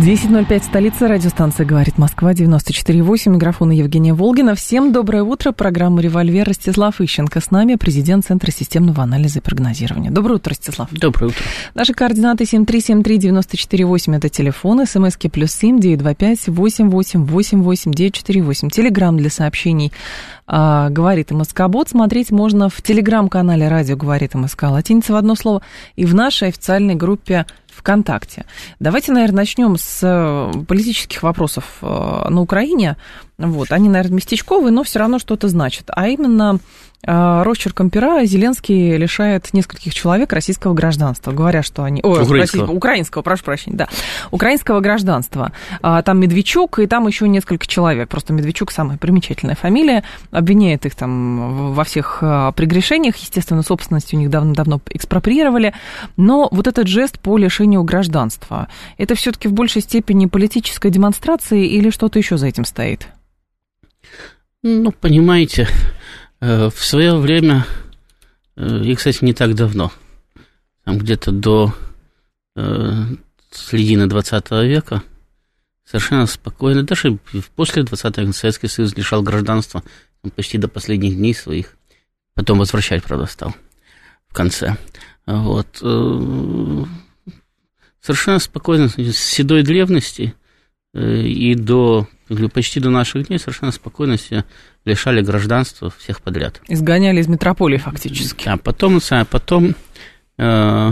10.05, столица, радиостанция «Говорит Москва», 94.8, микрофон Евгения Волгина. Всем доброе утро, программа «Револьвер» Ростислав Ищенко. С нами президент Центра системного анализа и прогнозирования. Доброе утро, Ростислав. Доброе утро. Наши координаты 7373948, это телефон, смски плюс 7 925 88 88 948. Телеграмм для сообщений а, «Говорит МСК-бот». Смотреть можно в телеграм-канале «Радио говорит МСК» латиница в одно слово и в нашей официальной группе ВКонтакте. Давайте, наверное, начнем с э, политических вопросов э, на Украине. Вот, они, наверное, местечковые, но все равно что-то значат. А именно росчерком пера Зеленский лишает нескольких человек российского гражданства, говоря, что они... О, украинского. Российского, украинского, прошу прощения, да. Украинского гражданства. А, там Медведчук и там еще несколько человек. Просто Медведчук самая примечательная фамилия. Обвиняет их там во всех а, прегрешениях. Естественно, собственность у них давно-давно экспроприировали. Но вот этот жест по лишению гражданства, это все-таки в большей степени политическая демонстрация или что-то еще за этим стоит? Ну, понимаете, в свое время, э, и, кстати, не так давно, там где-то до э, середины 20 века, совершенно спокойно, даже после 20 века Советский Союз лишал гражданства почти до последних дней своих. Потом возвращать, правда, стал в конце. Вот. Совершенно спокойно, с седой древности и до почти до наших дней совершенно спокойно себе лишали гражданства всех подряд. Изгоняли из метрополии фактически. А потом, а потом э,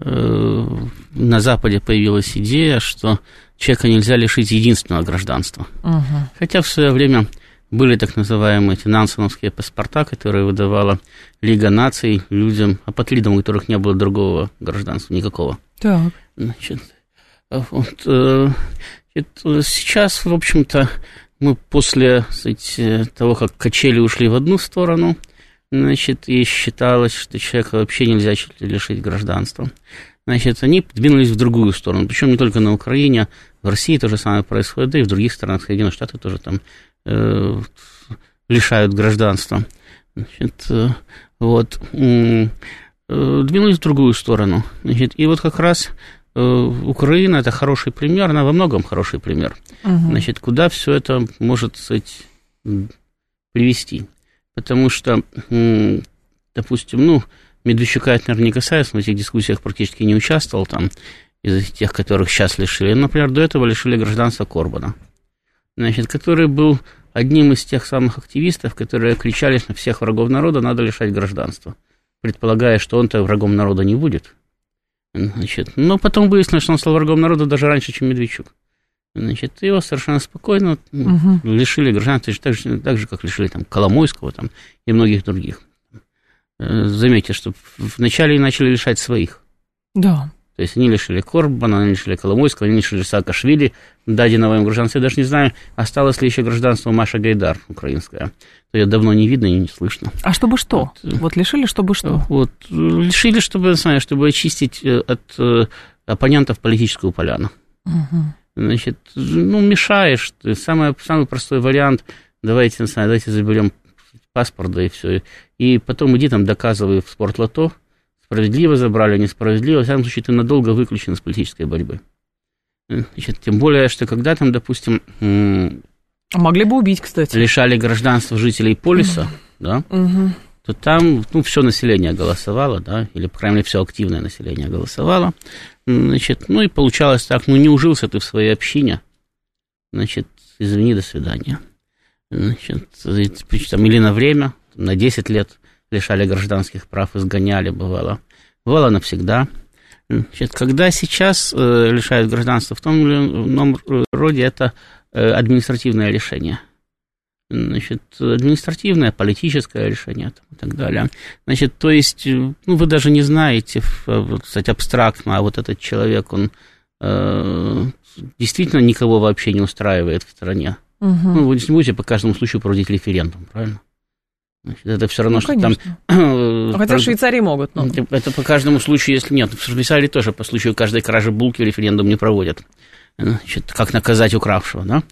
э, на Западе появилась идея, что человека нельзя лишить единственного гражданства. Угу. Хотя в свое время были так называемые эти нансеновские паспорта, которые выдавала Лига наций людям, апатридам, у которых не было другого гражданства, никакого. Так. Значит, вот, э, сейчас, в общем-то, мы после сказать, того, как качели ушли в одну сторону, значит, и считалось, что человека вообще нельзя лишить гражданства. Значит, они двинулись в другую сторону. Причем не только на Украине, в России то же самое происходит, да и в других странах Соединенных Штатов тоже там э, лишают гражданства. Значит, э, вот, э, двинулись в другую сторону. Значит, и вот как раз Э, Украина это хороший пример, она во многом хороший пример. Угу. Значит, куда все это может сказать, привести? Потому что, допустим, ну, Медведчука это, наверное, не касается, в этих дискуссиях практически не участвовал там, из тех, которых сейчас лишили. Например, до этого лишили гражданства Корбана, значит, который был одним из тех самых активистов, которые кричали на всех врагов народа, надо лишать гражданства, предполагая, что он-то врагом народа не будет. Значит, но потом выяснилось, что он стал врагом народа даже раньше, чем Медведчук. Значит, его совершенно спокойно угу. лишили гражданства, так же, так же, как лишили там, Коломойского там, и многих других. Э, заметьте, что вначале начали лишать своих. Да. То есть они лишили Корбана, они лишили Коломойского, они лишили Саакашвили, даденого им гражданства. Я даже не знаю, осталось ли еще гражданство Маша Гайдар, украинская. Ее давно не видно и не слышно. А чтобы что? Вот, вот лишили, чтобы что? Вот, лишили, чтобы, знаю, чтобы очистить э, от э, оппонентов политическую поляну. Угу. Значит, ну, мешаешь. Самый, самый простой вариант, давайте, знаю, давайте заберем паспорт, да и все. И потом иди там доказывай в спортлото, справедливо забрали, несправедливо, в всяком случае, ты надолго выключен из политической борьбы. Значит, тем более, что когда там, допустим... Могли бы убить, кстати. Лишали гражданства жителей полиса, угу. да, угу. то там, ну, все население голосовало, да, или, по крайней мере, все активное население голосовало. Значит, ну и получалось так, ну, не ужился ты в своей общине, значит, извини, до свидания. Значит, там, или на время, на 10 лет, лишали гражданских прав, изгоняли, бывало. Бывало навсегда. Значит, когда сейчас э, лишают гражданства, в том или ином роде это э, административное решение. Значит, административное, политическое решение там, и так далее. Значит, то есть, э, ну, вы даже не знаете, кстати, абстрактно, а вот этот человек, он э, действительно никого вообще не устраивает в стране. Угу. Ну, вы не будете по каждому случаю проводить референдум, правильно? Это все равно, Ну, что там... Ну, Хотя в Швейцарии могут. ну. Это по каждому случаю, если нет. В Швейцарии тоже по случаю каждой кражи булки референдум не проводят. Значит, как наказать укравшего, да?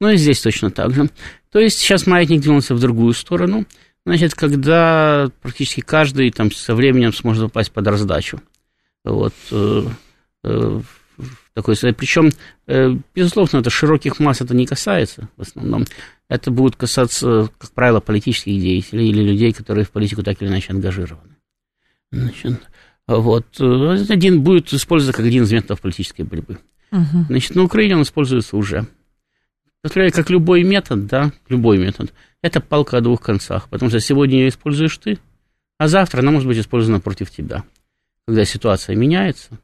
Ну и здесь точно так же. То есть сейчас маятник двинулся в другую сторону. Значит, когда практически каждый там со временем сможет попасть под раздачу. Вот. э, э, такой, причем, э, безусловно, это широких масс это не касается в основном. Это будет касаться, как правило, политических деятелей или людей, которые в политику так или иначе ангажированы. Значит, вот. э, Один будет использоваться как один из методов политической борьбы. Мгм. Значит, на Украине он используется уже. Повторяю, как любой метод, да, любой метод, это палка о двух концах, потому что сегодня ее используешь ты, а завтра она может быть использована против тебя. Когда ситуация меняется,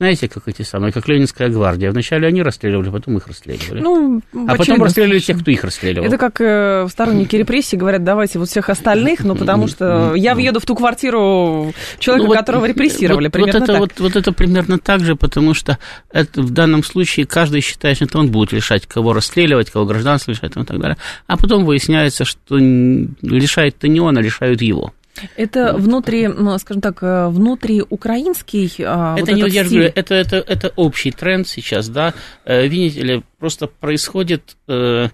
знаете, как эти самые, как Ленинская гвардия. Вначале они расстреливали, потом их расстреливали. Ну, а потом расстреливали тех, кто их расстреливал. Это как э, сторонники репрессий говорят, давайте вот всех остальных, ну, потому что я въеду в ту квартиру человека, Ну, вот- которого репрессировали. Вот, примерно вот это, так. вот, вот это примерно так же, потому что это в данном случае каждый считает, что он будет решать, кого расстреливать, кого гражданство лишать и так далее. А потом выясняется, что решает-то не он, а решают его. Это внутри, ну, скажем так, э, внутриукраинский а, это вот не я говорю, это, это, это общий тренд сейчас, да. Э, Видите ли, просто происходит э,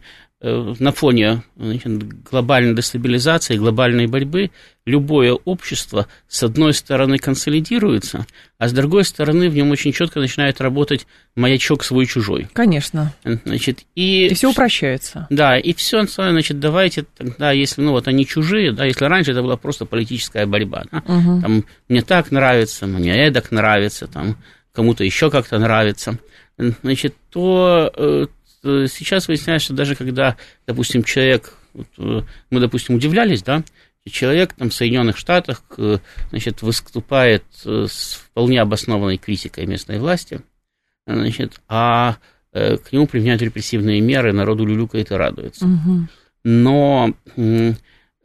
на фоне значит, глобальной дестабилизации, глобальной борьбы, любое общество, с одной стороны, консолидируется, а с другой стороны, в нем очень четко начинает работать маячок свой-чужой. Конечно. Значит, и, И все упрощается. да, и все, значит, давайте тогда, если, ну, вот они чужие, да, если раньше это была просто политическая борьба, да, Мгм. там, мне так нравится, мне эдак нравится, там, кому-то еще как-то нравится, значит, то э, э, сейчас выясняется, что даже когда, допустим, человек, вот, э, мы, допустим, удивлялись, да, человек там в Соединенных Штатах, э, значит, выступает э, с вполне обоснованной критикой местной власти, значит, а э, к нему применяют репрессивные меры, народу люлюкает и радуется. Мгм. Но э,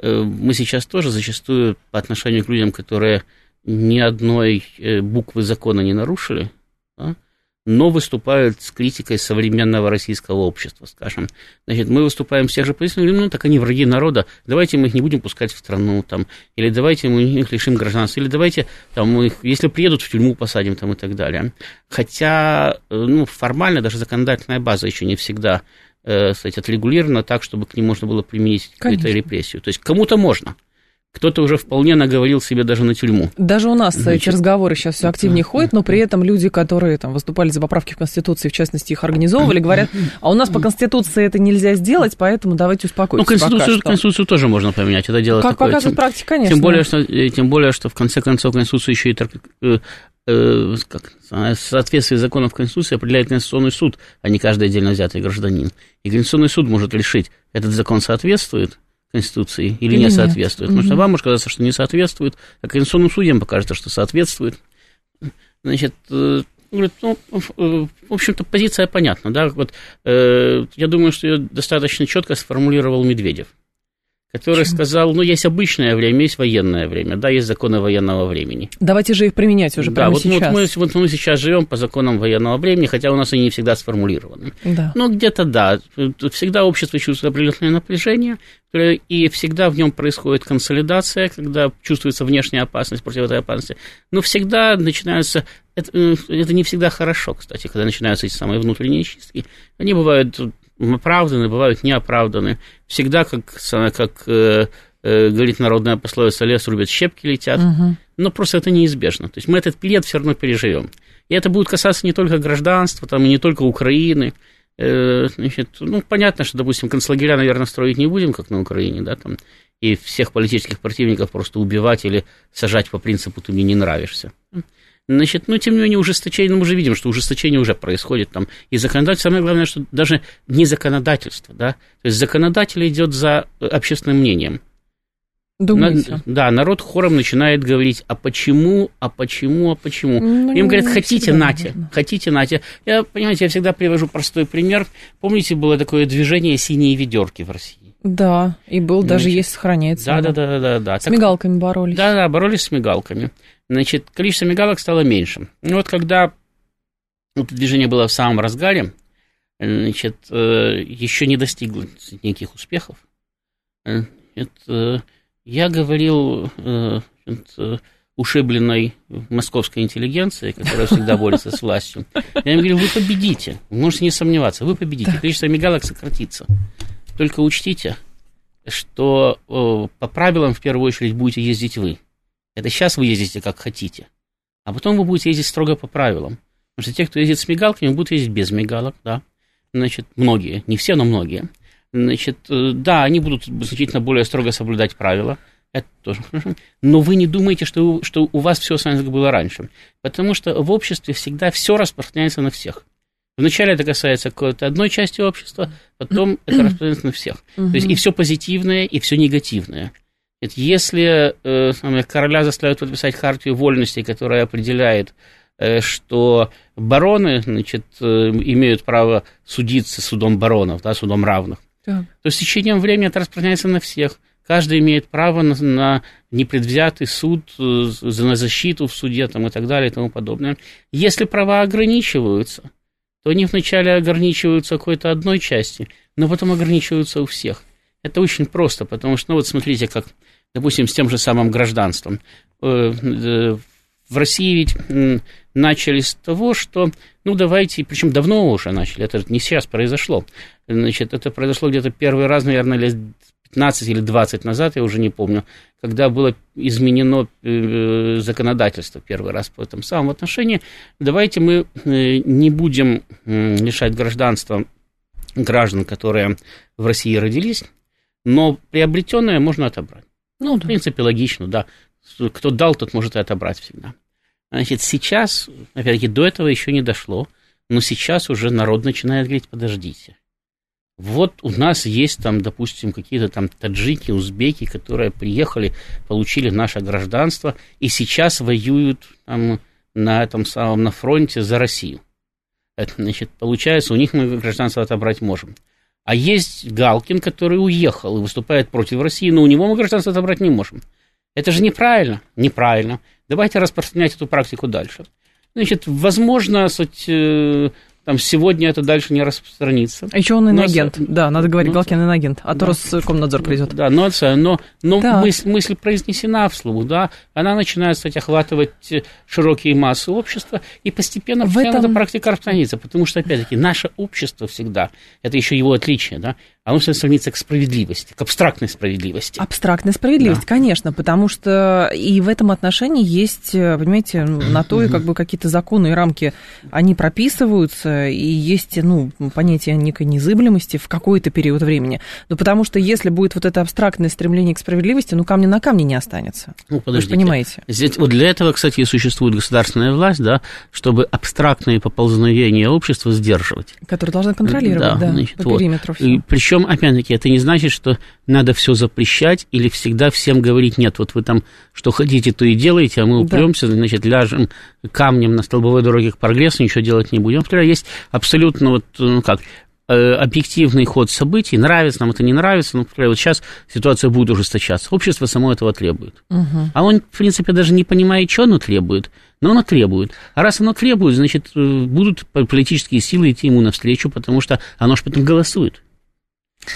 мы сейчас тоже зачастую по отношению к людям, которые ни одной э, буквы закона не нарушили, да, но выступают с критикой современного российского общества, скажем. Значит, мы выступаем тех же говорим, ну, так они враги народа, давайте мы их не будем пускать в страну, там, или давайте мы их лишим гражданства, или давайте, там, мы их, если приедут, в тюрьму посадим, там, и так далее. Хотя, э, ну, формально даже законодательная база еще не всегда э, кстати, отрегулировано так, чтобы к ним можно было применить какую-то репрессию. То есть кому-то можно. Кто-то уже вполне наговорил себе даже на тюрьму. Даже у нас Значит, эти разговоры сейчас все активнее ходят, но при этом люди, которые там выступали за поправки в Конституции, в частности, их организовывали, говорят, а у нас по Конституции это нельзя сделать, поэтому давайте Ну, успокойтесь конституцию, пока что. конституцию тоже можно поменять, это дело Как такое. показывает Тем- практика, конечно. Тем более, что, э, тем более, что в конце концов Конституция еще и э, э, как, а, соответствие законов Конституции определяет Конституционный суд, а не каждый отдельно взятый гражданин. И Конституционный суд может решить, этот закон соответствует Конституции или, Или не нет. соответствует. Потому что Мгм. вам может казаться, что не соответствует, а Конституционным судьям покажется, что соответствует. Значит, э, говорит, ну, в- э, в общем-то, позиция понятна, да, вот, э, я думаю, что ее достаточно четко сформулировал Медведев, который Чем? сказал, ну, есть обычное время, есть военное время, да, есть законы военного времени. Давайте же их применять уже да, прямо вот, сейчас. Вот, мы, вот мы сейчас живем по законам военного времени, хотя у нас они не всегда сформулированы. Да. Ну, где-то да. Всегда общество чувствует определенное напряжение, и всегда в нем происходит консолидация, когда чувствуется внешняя опасность против этой опасности. Но всегда начинаются... Это, э, это не всегда хорошо, кстати, когда начинаются эти самые внутренние чистки. Они бывают оправданы, бывают неоправданы. Всегда, как, как э, э, говорит народная пословица, лес рубят, щепки летят. Мгм. Но просто это неизбежно. То есть мы этот период все равно переживем. И это будет касаться не только гражданства, там, и не только Украины. Э, Значит, ну, понятно, что, допустим, концлагеря, наверное, строить не будем, как на Украине, да, там, и всех политических противников просто убивать или сажать по принципу «ты мне не нравишься». Значит, ну, тем не менее, ужесточение, ну, мы уже видим, что ужесточение уже происходит там. И законодательство, самое главное, что даже не законодательство, да, то есть законодатель идет за э, общественным мнением. Думаете? На- да, народ хором начинает говорить, а почему, а почему, а почему. Ну, Им говорят, хотите, нате, наверное. хотите, нате. Я, понимаете, я всегда привожу простой пример. Помните, было такое движение «Синие ведерки» в России? Да, и был, даже Значит, есть, сохраняется. Да, да, да, да, да, да. С Так- мигалками боролись. Да, да, боролись с мигалками. Значит, количество мигалок стало меньше. Ну вот когда это движение было в самом разгаре, значит, э, еще не достигло никаких успехов. Э, это, Я говорил э, э, ушибленной московской интеллигенции, которая всегда борется с властью. Я им говорю, вы победите, можете не сомневаться, вы победите, количество мигалок сократится. Только учтите, что э, по правилам в первую очередь будете ездить вы. Это сейчас вы ездите как хотите, а потом вы будете ездить строго по правилам. Потому что те, кто ездит с мигалками, будут ездить без мигалок, да. Значит, многие, не все, но многие. Значит, э, да, они будут значительно более строго соблюдать правила. Это тоже хорошо. Но вы не думаете, что, что у вас все с вами было раньше. Потому что в обществе всегда все распространяется на всех. Вначале это касается какой-то одной части общества, потом это распространяется на всех. То есть и все позитивное, и все негативное. Если э, короля заставляют подписать хартию вольностей, которая определяет, э, что бароны значит, э, имеют право судиться судом баронов, да, судом равных, так. то с течением времени это распространяется на всех. Каждый имеет право на, на непредвзятый суд, э, на защиту в суде там, и так далее и тому подобное. Если права ограничиваются, то они вначале ограничиваются какой-то одной части, но потом ограничиваются у всех. Это очень просто, потому что, ну вот смотрите, как, допустим, с тем же самым гражданством. Э, э, в России ведь начали с того, что, ну, давайте, причем давно уже начали, это не сейчас произошло. Значит, это произошло где-то первый раз, наверное, лет 15 или 20 назад, я уже не помню, когда было изменено э, законодательство первый раз по этому самому отношении. Давайте мы не будем лишать гражданства граждан, которые в России родились, но приобретенное можно отобрать. Ну, да. в принципе, логично, да. Кто дал, тот может и отобрать всегда. Значит, сейчас, опять-таки, до этого еще не дошло, но сейчас уже народ начинает говорить, подождите. Вот у нас есть там, допустим, какие-то там таджики, узбеки, которые приехали, получили наше гражданство и сейчас воюют там на этом самом, на фронте за Россию. Это, значит, получается, у них мы гражданство отобрать можем. А есть Галкин, который уехал и выступает против России, но у него мы гражданство отобрать не можем. Это же неправильно. Неправильно. Давайте распространять эту практику дальше. Значит, возможно, суть, там сегодня это дальше не распространится. А еще он иноагент, но, да, надо говорить, ну, Галкин иноагент, а да. то Роскомнадзор придет. Да, но, но, но да. мысль, мысль произнесена вслух, да, она начинает, кстати, охватывать э, широкие массы общества, и постепенно, в этом... эта практика распространится, потому что, опять-таки, наше общество всегда, это еще его отличие, да, оно все стремится к справедливости, к абстрактной справедливости. Абстрактная справедливость, да. конечно, потому что и в этом отношении есть, э, понимаете, на то и как бы какие-то законы и рамки, они прописываются, и есть, ну, понятие некой незыблемости в какой-то период времени. Ну, потому что если будет вот это абстрактное стремление к справедливости, ну, камня на камне не останется. Ну, подождите. Вы понимаете. Здесь, вот для этого, кстати, и существует государственная власть, да, чтобы абстрактные поползновения общества сдерживать. Которые должны контролировать, да, да значит, по вот. периметру все. И, причем, опять-таки, это не значит, что надо все запрещать или всегда всем говорить, нет, вот вы там что хотите, то и делаете, а мы упремся, да. значит, ляжем камнем на столбовой дороге к прогрессу, ничего делать не будем. Повторяю, есть абсолютно вот, ну как, э, объективный ход событий, нравится нам это, не нравится, но, вот сейчас ситуация будет ужесточаться. Общество само этого требует. Угу. А он, в принципе, даже не понимает, что оно требует, но оно требует. А раз оно требует, значит, э, будут политические силы идти ему навстречу, потому что оно же потом голосует.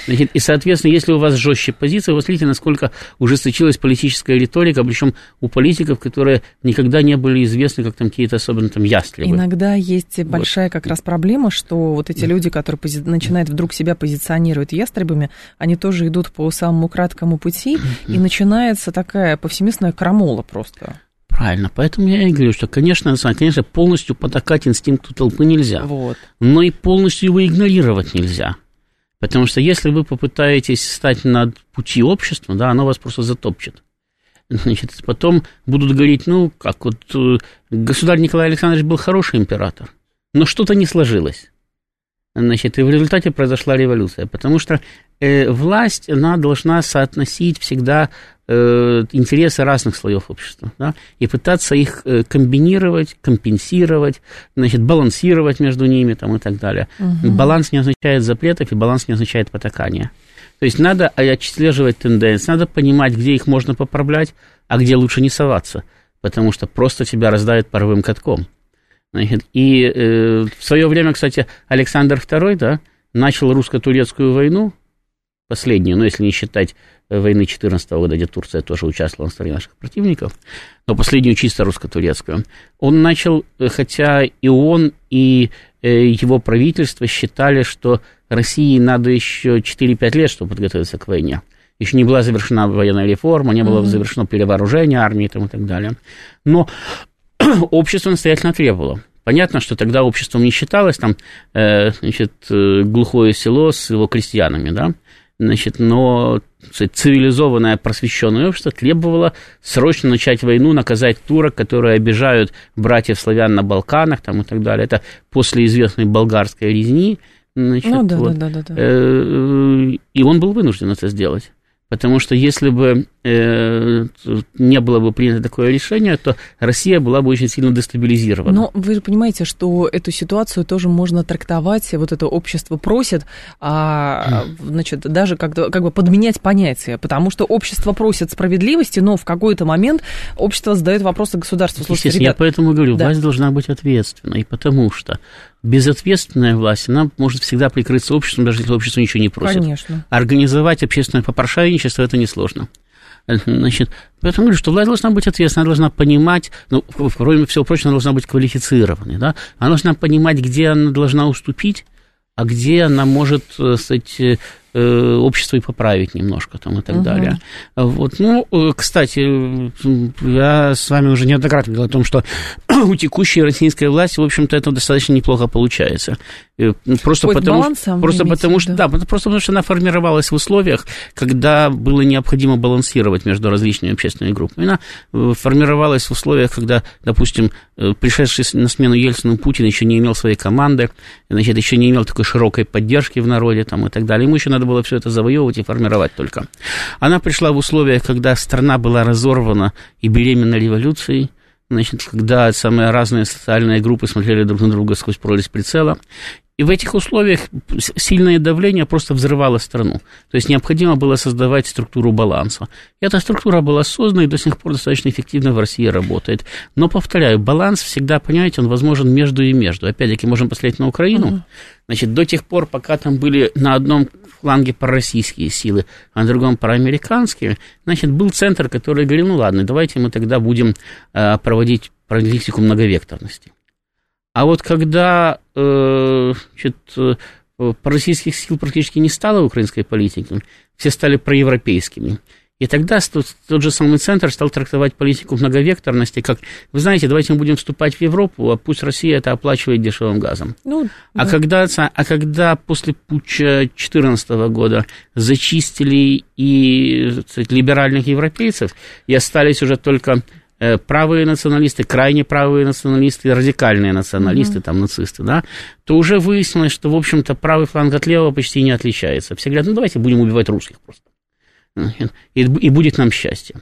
Значит, и, соответственно, если у вас жестче позиция, вы смотрите, насколько ужесточилась политическая риторика, причем у политиков, которые никогда не были известны как там какие-то особенно там ястребы. Иногда есть вот. большая как раз проблема, что вот эти люди, которые пози... начинают вдруг себя позиционировать ястребами, они тоже идут по самому краткому пути, и начинается такая повсеместная крамола просто. Правильно, поэтому я и говорю, что, конечно, конечно, полностью потакать инстинкту толпы нельзя, вот. но и полностью его игнорировать нельзя. Потому что если вы попытаетесь стать на пути общества, да, оно вас просто затопчет. Значит, потом будут говорить, ну, как вот э, государь Николай Александрович был хороший император, но что-то не сложилось. Значит, и в результате произошла революция, потому что э, власть, она должна соотносить всегда э, интересы разных слоев общества, да, и пытаться их э, комбинировать, компенсировать, значит, балансировать между ними там, и так далее. Угу. Баланс не означает запретов, и баланс не означает потакания. То есть надо отслеживать тенденции, надо понимать, где их можно поправлять, а где лучше не соваться, потому что просто тебя раздавит паровым катком. Значит, и э, в свое время, кстати, Александр II да, начал русско-турецкую войну, последнюю, ну, если не считать войны 2014 года, где Турция тоже участвовала на стороне наших противников, но последнюю чисто русско-турецкую, он начал, хотя и он, и его правительство считали, что России надо еще 4-5 лет, чтобы подготовиться к войне. Еще не была завершена военная реформа, не было mm-hmm. завершено перевооружение армии там, и так далее. Но общество настоятельно требовало. Понятно, что тогда обществом не считалось там, э, значит, глухое село с его крестьянами, да, значит, но цивилизованное просвещенное общество требовало срочно начать войну, наказать турок, которые обижают братьев славян на Балканах там, и так далее. Это после известной болгарской резни. Значит, ну, да, вот, да, да, да, да. Э, и он был вынужден это сделать. Потому что если бы э, не было бы принято такое решение, то Россия была бы очень сильно дестабилизирована. Но вы же понимаете, что эту ситуацию тоже можно трактовать, вот это общество просит, а, значит, даже как, как бы подменять понятия, потому что общество просит справедливости, но в какой-то момент общество задает вопросы государству. Слушайте, ребят, я поэтому говорю, да. власть должна быть ответственной, потому что безответственная власть, она может всегда прикрыться обществом, даже если общество ничего не просит. Конечно. Организовать общественное попрошайничество – это несложно. Значит, поэтому говорю, что власть должна быть ответственной, она должна понимать, ну, кроме всего прочего, она должна быть квалифицированной, да, она должна понимать, где она должна уступить, а где она может, кстати, Э, общество и поправить немножко там и так угу. далее. Вот, ну, э, кстати, я с вами уже неоднократно говорил о том, что у текущей российской власти, в общем-то, это достаточно неплохо получается. Э, просто Хоть потому, балансом, просто потому что, да, просто потому что она формировалась в условиях, когда было необходимо балансировать между различными общественными группами. Она формировалась в условиях, когда, допустим, пришедший на смену Ельцину Путин еще не имел своей команды, значит, еще не имел такой широкой поддержки в народе там, и так далее. Ему еще надо надо было все это завоевывать и формировать только. Она пришла в условиях, когда страна была разорвана и беременна революцией, значит, когда самые разные социальные группы смотрели друг на друга сквозь прорезь прицела, и в этих условиях сильное давление просто взрывало страну. То есть необходимо было создавать структуру баланса. И эта структура была создана и до сих пор достаточно эффективно в России работает. Но, повторяю, баланс всегда, понимаете, он возможен между и между. Опять-таки, можем посмотреть на Украину. Uh-huh. Значит, до тех пор, пока там были на одном фланге пророссийские силы, а на другом проамериканские, значит, был центр, который говорил, ну ладно, давайте мы тогда будем э, проводить политику многовекторности. А вот когда э, значит, э, пророссийских сил практически не стало в украинской политике, все стали проевропейскими. И тогда тот, тот же самый центр стал трактовать политику многовекторности, как, вы знаете, давайте мы будем вступать в Европу, а пусть Россия это оплачивает дешевым газом. Ну, а, да. когда, а когда после путча 2014 года зачистили и кстати, либеральных европейцев, и остались уже только правые националисты, крайне правые националисты, радикальные националисты, mm-hmm. там, нацисты, да, то уже выяснилось, что, в общем-то, правый фланг от левого почти не отличается. Все говорят, ну, давайте будем убивать русских просто. И, и будет нам счастье.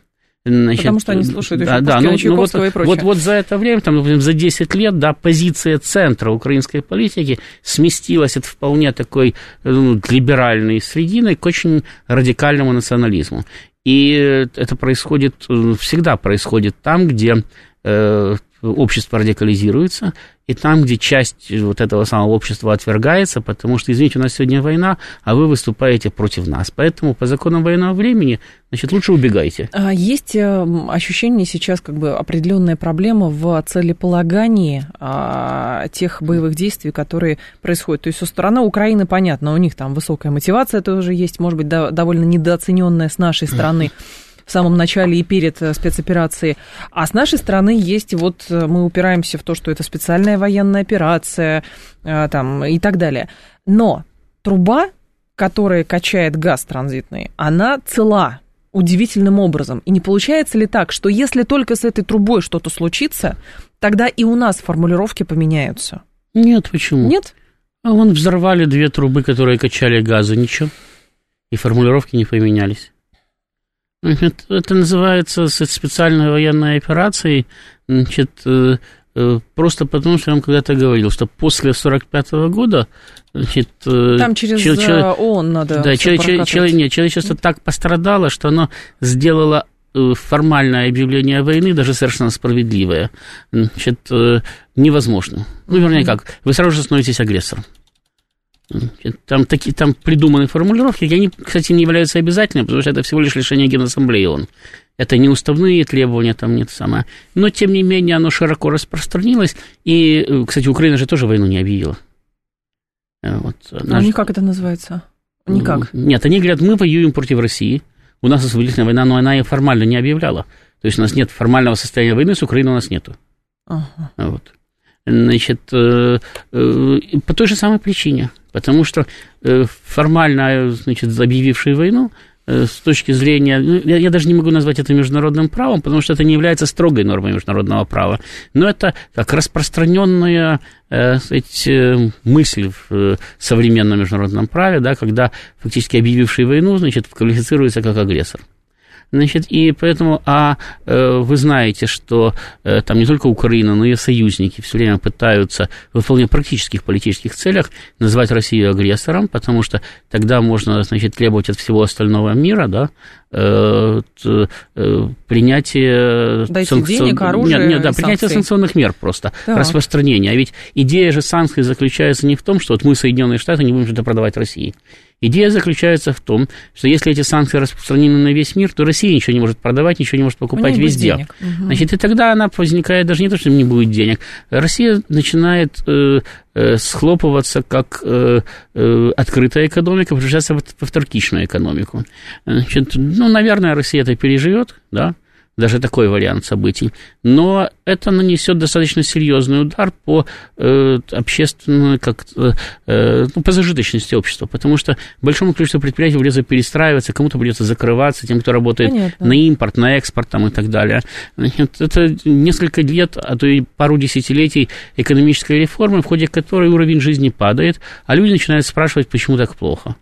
Значит, Потому что они слушают да, да, ну, ну, вот, и прочее. Вот, вот за это время, там, например, за 10 лет, да, позиция центра украинской политики сместилась от вполне такой ну, либеральной средины к очень радикальному национализму. И это происходит, э, всегда происходит там, где э, общество радикализируется, и там, где часть вот этого самого общества отвергается, потому что, извините, у нас сегодня война, а вы выступаете против нас. Поэтому по законам военного времени, значит, лучше убегайте. А есть э, ощущение сейчас как бы определенная проблема в целеполагании а, тех боевых действий, которые происходят. То есть со стороны Украины, понятно, у них там высокая мотивация тоже есть, может быть, довольно недооцененная с нашей стороны в самом начале и перед э, спецоперацией. А с нашей стороны есть, вот э, мы упираемся в то, что это специальная военная операция э, там, и так далее. Но труба, которая качает газ транзитный, она цела удивительным образом. И не получается ли так, что если только с этой трубой что-то случится, тогда и у нас формулировки поменяются? Нет, почему? Нет? А вон взорвали две трубы, которые качали газы, ничего. И формулировки не поменялись. Это, это называется специальной военной операцией, значит, э, э, просто потому, что я вам когда-то говорил, что после 1945 года, значит... Э, Там через человек, ООН надо Да, человек, человек, нет, человечество так пострадало, что оно сделало формальное объявление войны, даже совершенно справедливое, значит, невозможно. Ну, вернее, как, вы сразу же становитесь агрессором. Там, такие, там придуманы формулировки, они, кстати, не являются обязательными, потому что это всего лишь решение Генассамблеи ООН. Это не уставные требования, там нет самое. Но, тем не менее, оно широко распространилось. И, кстати, Украина же тоже войну не объявила. Вот, а наш... они как это называется? Никак. Нет, они говорят, мы воюем против России. У нас освободительная война, но она ее формально не объявляла. То есть у нас нет формального состояния войны, с Украиной у нас нету. Ага. Вот. Значит, э, э, по той же самой причине. Потому что э, формально, значит, объявившие войну, с точки зрения, ну, я, я даже не могу назвать это международным правом, потому что это не является строгой нормой международного права, но это как распространенная э, мысль в современном международном праве, да, когда фактически объявивший войну, значит, квалифицируется как агрессор. Значит, и поэтому, а э, вы знаете, что э, там не только Украина, но и союзники все время пытаются в вполне практических политических целях называть Россию агрессором, потому что тогда можно, значит, требовать от всего остального мира, да, э, э, принятие санкци... денег, оружие, нет, нет, да, принятие санкционных мер просто, так. распространение. А ведь идея же санкций заключается не в том, что вот мы, Соединенные Штаты, не будем что-то продавать России. Идея заключается в том, что если эти санкции распространены на весь мир, то Россия ничего не может продавать, ничего не может покупать везде. Угу. Значит, и тогда она возникает даже не то, что не будет денег. Россия начинает э, э, схлопываться как э, э, открытая экономика, превращаться в, в экономику. Значит, ну, наверное, Россия это переживет, да, даже такой вариант событий. Но это нанесет достаточно серьезный удар по э, общественной, как, э, ну, по зажиточности общества, потому что большому количеству предприятий придется перестраиваться, кому-то придется закрываться, тем, кто работает Понятно. на импорт, на экспорт там, и так далее. Это несколько лет, а то и пару десятилетий экономической реформы, в ходе которой уровень жизни падает, а люди начинают спрашивать, почему так плохо.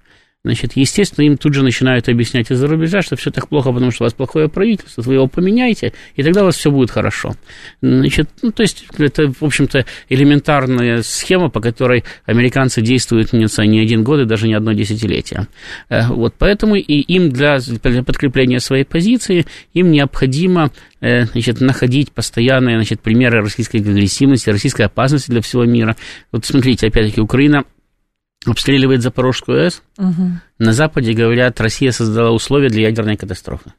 Значит, естественно, им тут же начинают объяснять из-за рубежа, что все так плохо, потому что у вас плохое правительство, вы его поменяете, и тогда у вас все будет хорошо. Значит, ну, то есть, это, в общем-то, элементарная схема, по которой американцы действуют не, не один год и даже не одно десятилетие. Э, вот, поэтому и им для, для подкрепления своей позиции им необходимо э, значит, находить постоянные значит, примеры российской агрессивности, российской опасности для всего мира. Вот смотрите, опять-таки, Украина обстреливает Запорожскую АЭС, угу. на Западе говорят, Россия создала условия для ядерной катастрофы.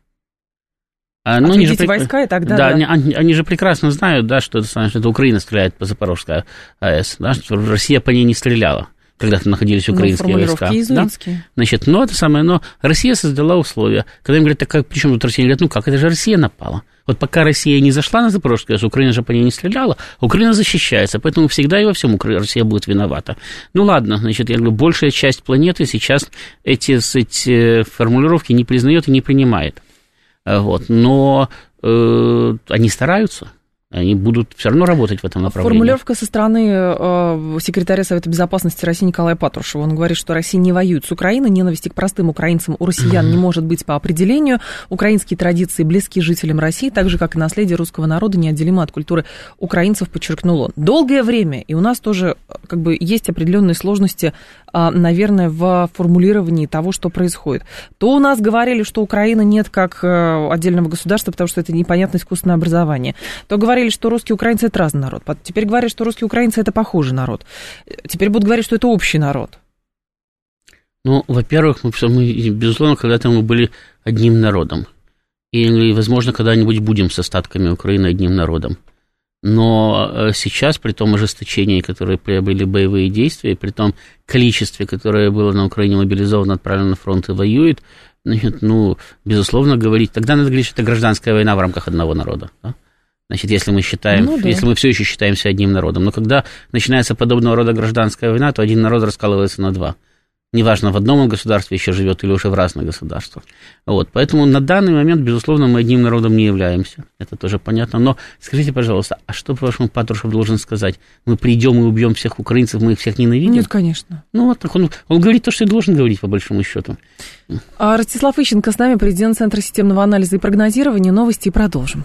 А, ну, они же, войска и тогда, да, да. Они, они же прекрасно знают, да, что это, что это Украина стреляет по Запорожской АЭС, да, что Россия по ней не стреляла когда там находились ну, украинские ну, войска. Да? Значит, но это самое, но Россия создала условия. Когда им говорят, так как, причем тут Россия, говорят, ну как, это же Россия напала. Вот пока Россия не зашла на Запорожскую АЭС, Украина же по ней не стреляла, Украина защищается, поэтому всегда и во всем Россия будет виновата. Ну ладно, значит, я говорю, большая часть планеты сейчас эти, эти формулировки не признает и не принимает. Вот, но э, они стараются они будут все равно работать в этом направлении. Формулировка со стороны э, секретаря Совета Безопасности России Николая Патрушева. Он говорит, что Россия не воюет с Украиной, ненависти к простым украинцам у россиян не может быть по определению. Украинские традиции близки жителям России, так же, как и наследие русского народа неотделимо от культуры украинцев, подчеркнул он. Долгое время, и у нас тоже э, как бы есть определенные сложности, э, наверное, в формулировании того, что происходит. То у нас говорили, что Украина нет как э, отдельного государства, потому что это непонятное искусственное образование. То говорили, говорили, что русские украинцы это разный народ. Теперь говорят, что русские украинцы это похожий народ. Теперь будут говорить, что это общий народ. Ну, во-первых, мы, мы, безусловно, когда-то мы были одним народом. И, возможно, когда-нибудь будем с остатками Украины одним народом. Но э, сейчас, при том ожесточении, которое приобрели боевые действия, при том количестве, которое было на Украине мобилизовано, отправлено на фронт и воюет, ну, безусловно, говорить, тогда надо говорить, что это гражданская война в рамках одного народа. Да? Значит, если мы считаем, ну, да. если мы все еще считаемся одним народом. Но когда начинается подобного рода гражданская война, то один народ раскалывается на два. Неважно, в одном он государстве еще живет или уже в разных государствах. Вот, поэтому на данный момент, безусловно, мы одним народом не являемся. Это тоже понятно. Но скажите, пожалуйста, а что, по-вашему, Патрушев должен сказать? Мы придем и убьем всех украинцев, мы их всех ненавидим? Нет, конечно. Ну вот, он, он говорит то, что и должен говорить, по большому счету. А Ростислав Ищенко с нами, президент Центра системного анализа и прогнозирования. Новости и продолжим.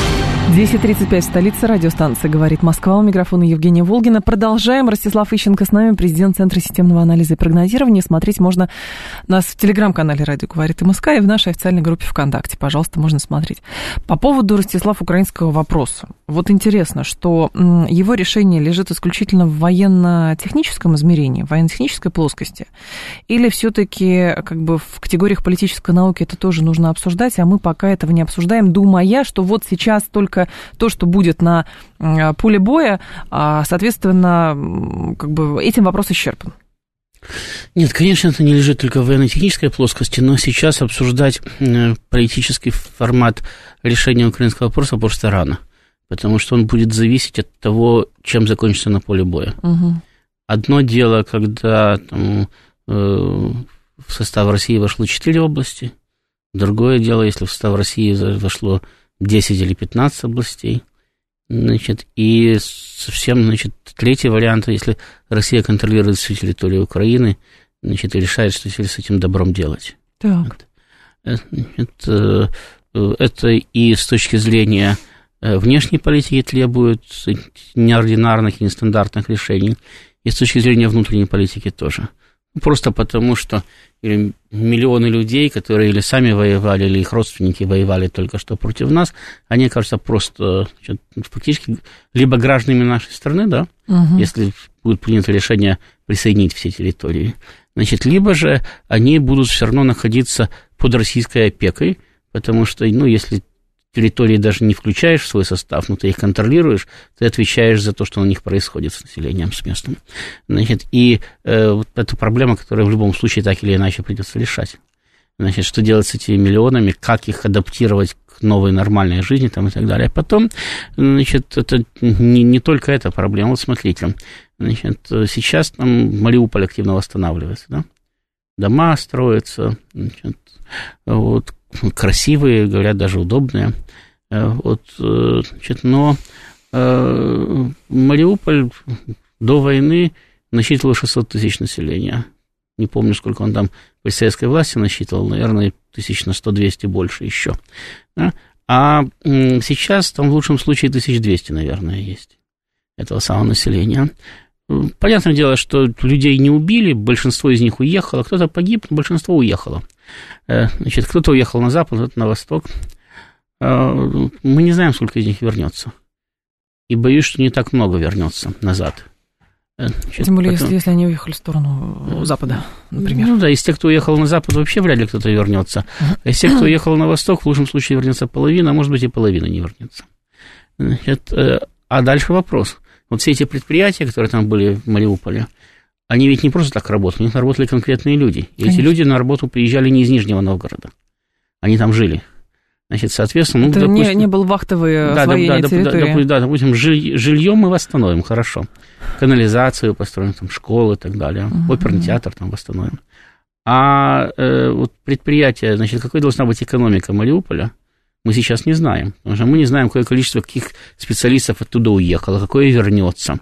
10.35 в столице радиостанции «Говорит Москва». У микрофона Евгения Волгина. Продолжаем. Ростислав Ищенко с нами, президент Центра системного анализа и прогнозирования. Смотреть можно нас в телеграм-канале «Радио говорит МСК» и в нашей официальной группе ВКонтакте. Пожалуйста, можно смотреть. По поводу, Ростислав, украинского вопроса. Вот интересно, что его решение лежит исключительно в военно-техническом измерении, в военно-технической плоскости. Или все-таки как бы в категориях политической науки это тоже нужно обсуждать, а мы пока этого не обсуждаем, думая, что вот сейчас только только то, что будет на поле боя, а, соответственно, как бы этим вопрос исчерпан. Нет, конечно, это не лежит только в военно-технической плоскости, но сейчас обсуждать политический формат решения украинского вопроса просто рано, потому что он будет зависеть от того, чем закончится на поле боя. Угу. Одно дело, когда там, э, в состав России вошло четыре области, другое дело, если в состав России вошло 10 или 15 областей. Значит, и совсем, значит, третий вариант, если Россия контролирует всю территорию Украины, значит, и решает, что теперь с этим добром делать. Так. Значит, э, это и с точки зрения э, внешней политики требует неординарных и нестандартных решений, и с точки зрения внутренней политики тоже. Просто потому, что или миллионы людей, которые или сами воевали, или их родственники воевали только что против нас, они, кажется, просто фактически либо гражданами нашей страны, да, угу. если будет принято решение присоединить все территории, значит, либо же они будут все равно находиться под российской опекой, потому что, ну, если территории даже не включаешь в свой состав, но ты их контролируешь, ты отвечаешь за то, что на них происходит с населением, с местным. Значит, и э, вот эта проблема, которая в любом случае так или иначе придется решать. Значит, что делать с этими миллионами, как их адаптировать к новой нормальной жизни там, и так далее. Потом, значит, это не, не только эта проблема. Вот смотрите, значит, сейчас там Мариуполь активно восстанавливается, да? Дома строятся, значит, вот, красивые, говорят, даже удобные. Э, вот, э, значит, но э, Мариуполь до войны насчитывал 600 тысяч населения. Не помню, сколько он там при советской власти насчитывал, наверное, тысяч на 100-200 больше еще. А сейчас там в лучшем случае 1200, наверное, есть этого самого населения. Понятное дело, что людей не убили, большинство из них уехало, кто-то погиб, большинство уехало. Э, значит, кто-то уехал на запад, кто-то на восток. Э, мы не знаем, сколько из них вернется. И боюсь, что не так много вернется назад. Э, значит, Тем более, потом... если, если они уехали в сторону запада, например. Ну да, из тех, кто уехал на запад, вообще вряд ли кто-то вернется. А из тех, кто уехал на восток, в лучшем случае вернется половина, а может быть и половина не вернется. Значит, а дальше вопрос. Вот все эти предприятия, которые там были в Мариуполе, они ведь не просто так работали, у них работали конкретные люди. И эти люди на работу приезжали не из Нижнего Новгорода. Они там жили. Значит, соответственно, ну, Это допустим, не, не был вахтовый да, да, да, территории. Да, да, допустим, жильем мы восстановим, хорошо. Канализацию построим, там, школы и так далее. Угу. Оперный театр там восстановим. А э, вот предприятие, значит, какой должна быть экономика Мариуполя, мы сейчас не знаем. Потому что мы не знаем, какое количество каких специалистов оттуда уехало, какое вернется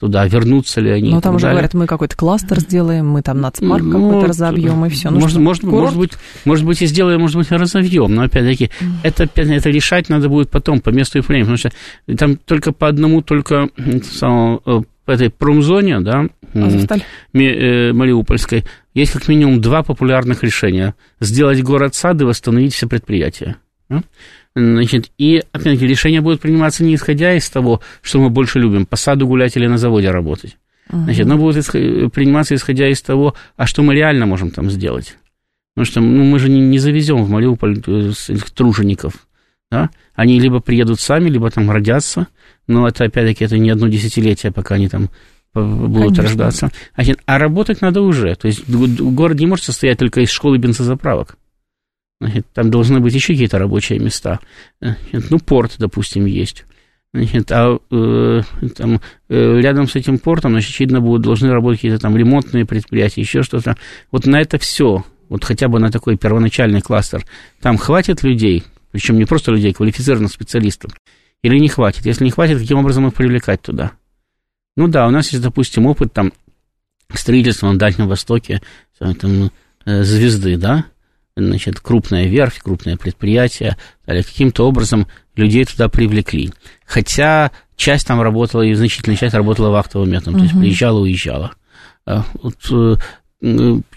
туда, вернутся ли они. Ну, там уже далее. говорят, мы какой-то кластер сделаем, мы там нацпарк ну, какой-то разобьем, и все. Ну, может, что, может, может, быть, может быть, и сделаем, может быть, и разовьем. Но опять-таки, mm. это, это решать надо будет потом, по месту и времени. Потому что там только по одному, только самому, э, по этой промзоне, да. Э, Мариупольской, есть как минимум два популярных решения. Сделать город-сад и восстановить все предприятия. Значит, и, опять-таки, решение будет приниматься не исходя из того, что мы больше любим, по саду гулять или на заводе работать. Значит, оно будет приниматься исходя из того, а что мы реально можем там сделать. Потому что ну, мы же не, не завезем в Мариуполь э, тружеников. Да? Они либо приедут сами, либо там родятся, но это, опять-таки, это не одно десятилетие, пока они там будут Конечно. рождаться. Значит, а работать надо уже. То есть город не может состоять только из школы бензозаправок. Там должны быть еще какие-то рабочие места. Значит, ну, порт, допустим, есть. Значит, а э, там, э, рядом с этим портом, значит, очевидно, будут, должны работать какие-то там ремонтные предприятия, еще что-то. Вот на это все, вот хотя бы на такой первоначальный кластер, там хватит людей, причем не просто людей, квалифицированных специалистов, или не хватит? Если не хватит, каким образом их привлекать туда? Ну да, у нас есть, допустим, опыт там строительства на Дальнем Востоке, там, э, звезды, да, значит, крупная верфь, крупное предприятие, каким-то образом людей туда привлекли. Хотя часть там работала, и значительная часть работала вахтовым методом, то есть приезжала, уезжала. А, вот, э,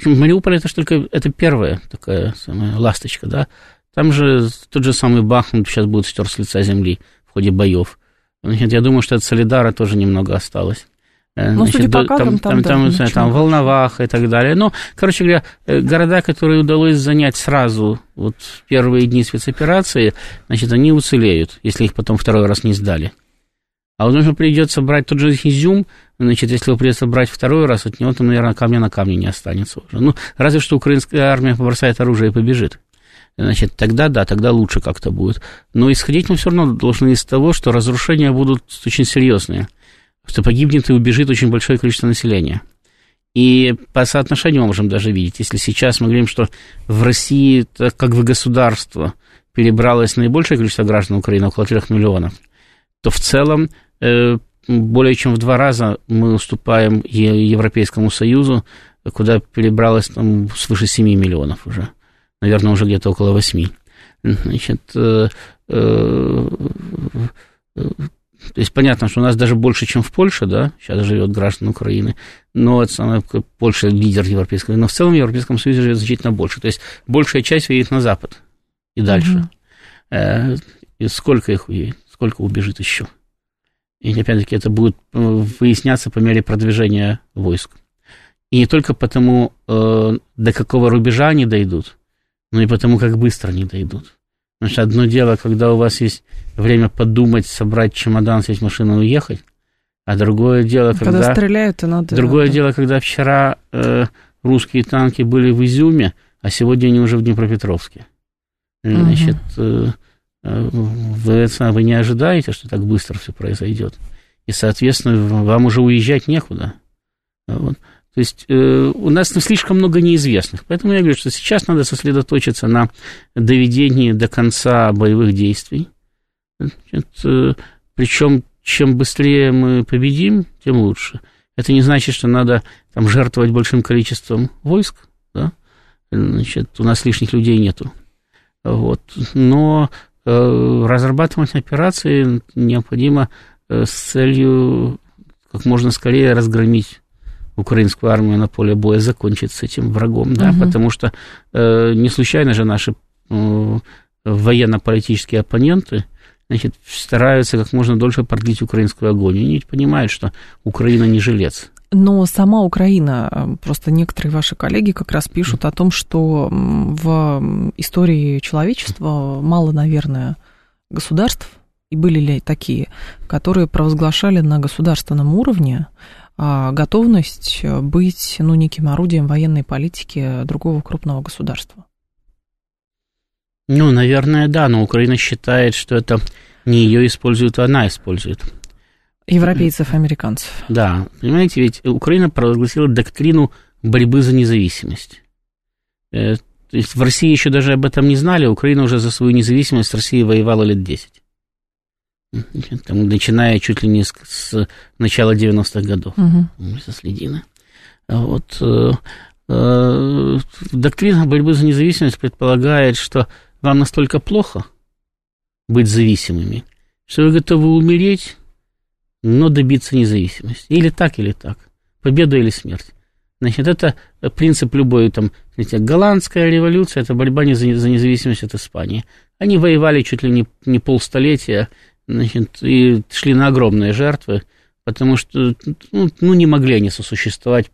Мариуполь это же только это первая такая самая ласточка, да. Там же тот же самый Бахмут сейчас будет стер с лица земли в ходе боев. Значит, я думаю, что от Солидара тоже немного осталось. Ну, судя по кадрам, там, там, там, там, там Волновах и так далее. Но, короче говоря, э, города, которые удалось занять сразу вот первые дни спецоперации, значит, они уцелеют, если их потом второй раз не сдали. А вот нужно придется брать тот же Изюм, значит, если его придется брать второй раз, от него там, наверное, камня на камне не останется уже. Ну, разве что украинская армия побросает оружие и побежит. Значит, тогда да, тогда лучше как-то будет. Но исходить мы все равно должны из того, что разрушения будут очень серьезные что погибнет и убежит очень большое количество населения. И по соотношению мы можем даже видеть, если сейчас мы говорим, что в России, так как в государство, перебралось наибольшее количество граждан Украины, около 3 миллионов, то в целом э, более чем в два раза мы уступаем Европейскому Союзу, куда перебралось там свыше 7 миллионов уже. Наверное, уже где-то около 8. Значит, э, э, то есть понятно, что у нас даже больше, чем в Польше, да, сейчас живет граждан Украины, но это самое, Польша лидер Европейского, но в целом в Европейском Союзе живет значительно больше. То есть большая часть уедет на Запад и дальше. Mm-hmm. И сколько их уедет, сколько убежит еще. И опять-таки это будет э, выясняться по мере продвижения войск. И не только потому, э, до какого рубежа они дойдут, но и потому, как быстро они дойдут. Потому что одно дело, когда у вас есть время подумать, собрать чемодан, сесть в машину и уехать, а другое дело, когда... Когда стреляют, то надо... Другое да. дело, когда вчера э, русские танки были в Изюме, а сегодня они уже в Днепропетровске. Значит, э, э, вы, вы не ожидаете, что так быстро все произойдет. И, соответственно, вам уже уезжать некуда. Вот. То есть э, у нас слишком много неизвестных. Поэтому я говорю, что сейчас надо сосредоточиться на доведении до конца боевых действий. Э, причем, чем быстрее мы победим, тем лучше. Это не значит, что надо там, жертвовать большим количеством войск. Да? Значит, у нас лишних людей нету. Вот. Но э, разрабатывать операции необходимо э, с целью как можно скорее разгромить украинскую армию на поле боя закончить с этим врагом, да, угу. потому что э, не случайно же наши э, военно-политические оппоненты значит, стараются как можно дольше продлить украинскую агонию. Они ведь понимают, что Украина не жилец. Но сама Украина, просто некоторые ваши коллеги как раз пишут о том, что в истории человечества мало, наверное, государств, и были ли такие, которые провозглашали на государственном уровне готовность быть ну, неким орудием военной политики другого крупного государства? Ну, наверное, да, но Украина считает, что это не ее используют, а она использует. Европейцев, американцев. Да, понимаете, ведь Украина провозгласила доктрину борьбы за независимость. Э, то есть в России еще даже об этом не знали, Украина уже за свою независимость с Россией воевала лет 10 там, начиная чуть ли не с, с начала 90-х годов, угу. со Следина. Вот, э, э, доктрина борьбы за независимость предполагает, что вам настолько плохо быть зависимыми, что вы готовы умереть, но добиться независимости. Или так, или так. Победа или смерть. Значит, это принцип любой, там, знаете, голландская революция, это борьба не за, за независимость от Испании. Они воевали чуть ли не, не полстолетия, значит, и шли на огромные жертвы, потому что ну, ну не могли они сосуществовать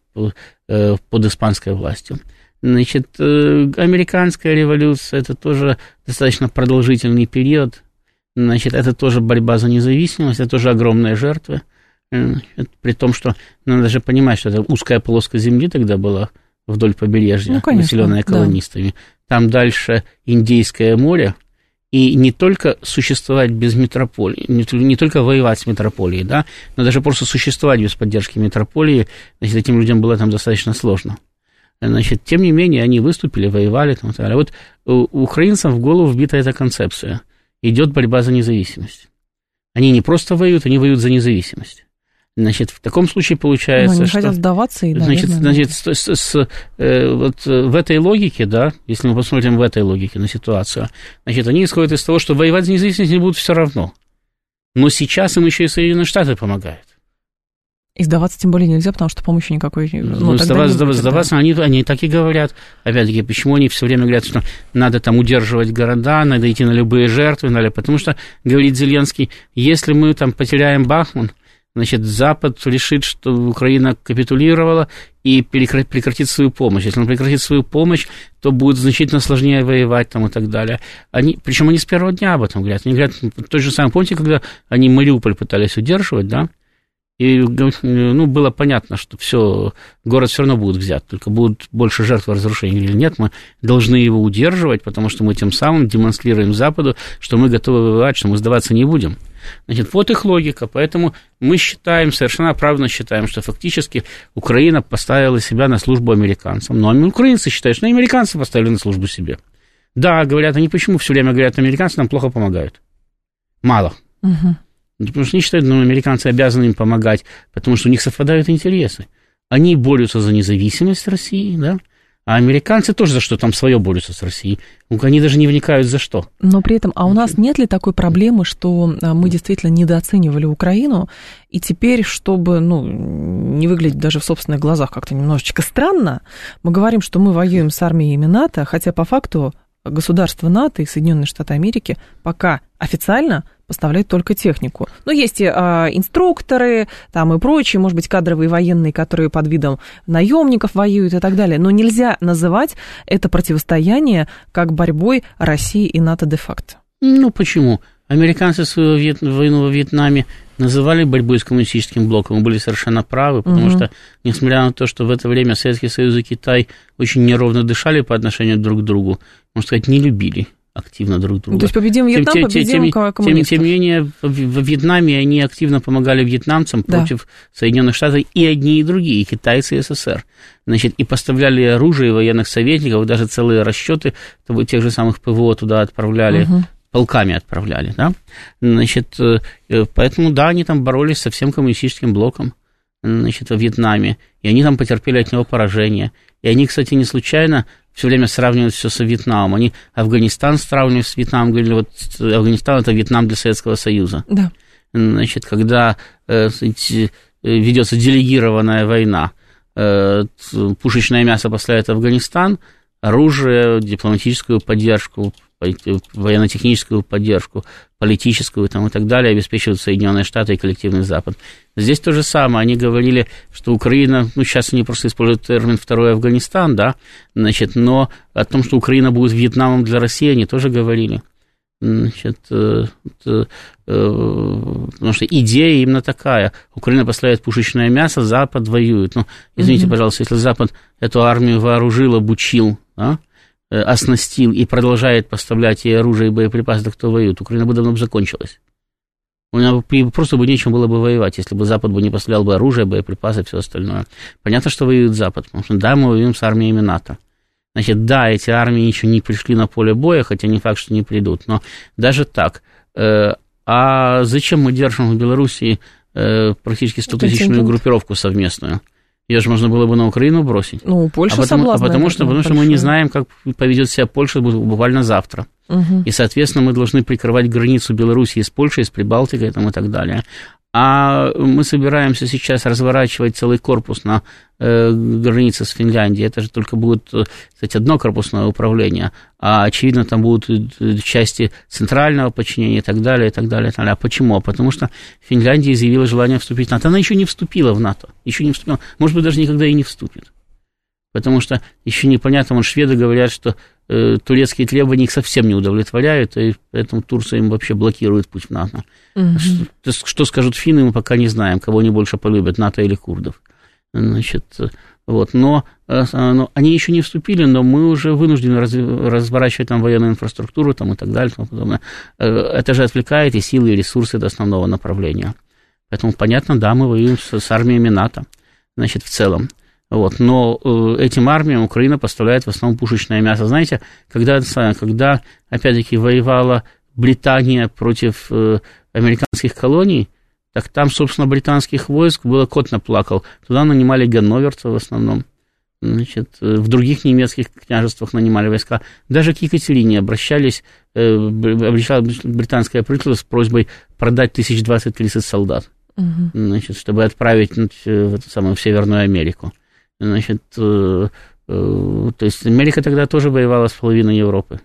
э, под испанской властью. Значит, э, американская революция это тоже достаточно продолжительный период. Значит, это тоже борьба за независимость, это тоже огромные жертвы. Значит, при том, что надо же понимать, что это узкая полоска земли тогда была вдоль побережья, ну, конечно, населенная колонистами. Да. Там дальше Индийское море, и не только существовать без метрополии, не, не только воевать с метрополией, да, но даже просто существовать без поддержки метрополии, значит, этим людям было там достаточно сложно. Значит, тем не менее, они выступили, воевали там и так далее. Вот у украинцам в голову вбита эта концепция. Идет борьба за независимость. Они не просто воюют, они воюют за независимость. Значит, в таком случае получается, Но они что... хотят сдаваться и, Значит, наверное, значит с, с- с, э, вот э, в этой логике, да, если мы посмотрим в этой логике на ситуацию, значит, они исходят из того, что воевать за независимость не будут все равно. Но сейчас им еще и Соединенные Штаты помогают. И сдаваться тем более нельзя, потому что помощи никакой Ну, ну, сдаваться, не будет, сдаваться, да. они, они так и говорят. Опять-таки, почему они все время говорят, что надо там удерживать города, надо идти на любые жертвы, надо, потому что, говорит Зеленский, если мы там потеряем Бахман, значит, Запад решит, что Украина капитулировала и прекратит свою помощь. Если он прекратит свою помощь, то будет значительно сложнее воевать там и так далее. Они, причем они с первого дня об этом говорят. Они говорят, то же самое, помните, когда они Мариуполь пытались удерживать, да? И ну, было понятно, что все, город все равно будет взят, только будут больше жертв разрушений или нет, мы должны его удерживать, потому что мы тем самым демонстрируем Западу, что мы готовы воевать, что мы сдаваться не будем. Значит, вот их логика, поэтому мы считаем, совершенно оправданно считаем, что фактически Украина поставила себя на службу американцам. Но украинцы считают, что американцы поставили на службу себе. Да, говорят, они почему все время говорят, американцы нам плохо помогают? Мало. Ну, Потому что они считают, ну, американцы обязаны им помогать, потому что у них совпадают интересы. Они борются за независимость России, да, а американцы тоже за что там свое борются с Россией. Ну, Они даже не вникают за что. Но при этом, а у нас нет ли такой проблемы, что а, мы действительно недооценивали Украину, и теперь, чтобы ну, не выглядеть даже в собственных глазах как-то немножечко странно, мы говорим, что мы воюем с армиями НАТО, хотя по факту государства НАТО и Соединенные Штаты Америки пока официально поставляют только технику. Но есть и а, инструкторы, там и прочие, может быть, кадровые военные, которые под видом наемников воюют и так далее. Но нельзя называть это противостояние как борьбой России и НАТО де-факто. Ну, почему? Американцы свою Вьет- войну во Вьетнаме называли борьбой с коммунистическим блоком, и были совершенно правы, потому Мгм. что, несмотря на то, что в это время Советский Союз и Китай очень неровно дышали по отношению друг к другу, можно сказать, не любили активно друг друга. То есть победим Тем- Вьетнам, тем- тем- победим тем, тем, коммунистов. тем не менее, во Вьетнаме они активно помогали вьетнамцам Да. против Соединенных Штатов и одни, и другие, и китайцы, и СССР. Значит, и поставляли оружие, военных советников, даже целые расчеты того- тех же самых ПВО туда отправляли, Мгм. Полками отправляли, да. Значит, э, э, поэтому, да, они там боролись со всем коммунистическим блоком, значит, во Вьетнаме, и они там потерпели от него поражение. И они, кстати, не случайно все время сравнивают все с Вьетнамом. Они Афганистан сравнивают с Вьетнамом, говорили, вот э, Афганистан это Вьетнам для Советского Союза. Да. Значит, когда ведется делегированная война, пушечное мясо поставляет Афганистан, оружие, дипломатическую поддержку, военно-техническую поддержку, политическую там, и так далее обеспечивают Соединенные Штаты и коллективный Запад. Здесь то же самое. Они говорили, что Украина, ну, сейчас они просто используют термин «второй Афганистан», да, значит, но о том, что Украина будет Вьетнамом для России, они тоже говорили. Значит, э, э, э, потому что идея именно такая. Украина поставляет пушечное мясо, Запад воюет. Ну, извините, Мгм. пожалуйста, если Запад эту армию вооружил, обучил, да, оснастил и продолжает поставлять ей оружие и боеприпасы, то кто воюет? Украина бы давно бы закончилась. У бы просто бы нечем было бы воевать, если бы Запад бы не поставлял бы оружие, боеприпасы, все остальное. Понятно, что воюет Запад, потому что да, мы воюем с армиями НАТО. Значит, да, эти армии еще не пришли на поле боя, хотя не факт, что не придут, но даже так. э, а зачем мы держим в Белоруссии э, практически 100-тысячную Контингент. группировку совместную? Ее же можно было бы на Украину бросить. Ну, Польша а потому, а потому что, потому что мы не знаем, как поведет себя Польша буквально завтра. И, соответственно, мы должны прикрывать границу Белоруссии с Польшей, с Прибалтикой там, и так далее. А мы собираемся сейчас разворачивать целый корпус на э, границе с Финляндией. Это же только будет, э, кстати, одно корпусное управление. А, очевидно, там будут э, части центрального подчинения и так далее, и так далее, и так далее. А почему? А потому что Финляндия изъявила желание вступить в НАТО. Она еще не вступила в НАТО. Еще не вступила. Может быть, даже никогда и не вступит. Потому что еще непонятно, вон шведы говорят, что э, турецкие требования их совсем не удовлетворяют, и поэтому Турция им вообще блокирует путь в НАТО. Мгм. Что, что скажут финны, мы пока не знаем, кого они больше полюбят, НАТО или курдов. Значит, э, вот, но, э, но они еще не вступили, но мы уже вынуждены раз, разворачивать там военную инфраструктуру там, и так далее и тому подобное. Э, Это же отвлекает и силы, и ресурсы от основного направления. Поэтому, понятно, да, мы воюем с, с армиями НАТО, значит, в целом. Вот, но э, этим армиям Украина поставляет в основном пушечное мясо. Знаете, когда, когда опять-таки, воевала Британия против э, американских колоний, так там, собственно, британских войск было кот наплакал. Туда нанимали ганноверцев в основном. Значит, в других немецких княжествах нанимали войска. Даже к Екатерине обращались, э, обращалось британское правительство с просьбой продать тысяч двадцать-тридцать солдат, угу. значит, чтобы отправить ну, в, эту самую, в Северную Америку. Значит, э, э, то есть Америка тогда тоже воевала с половиной Европы.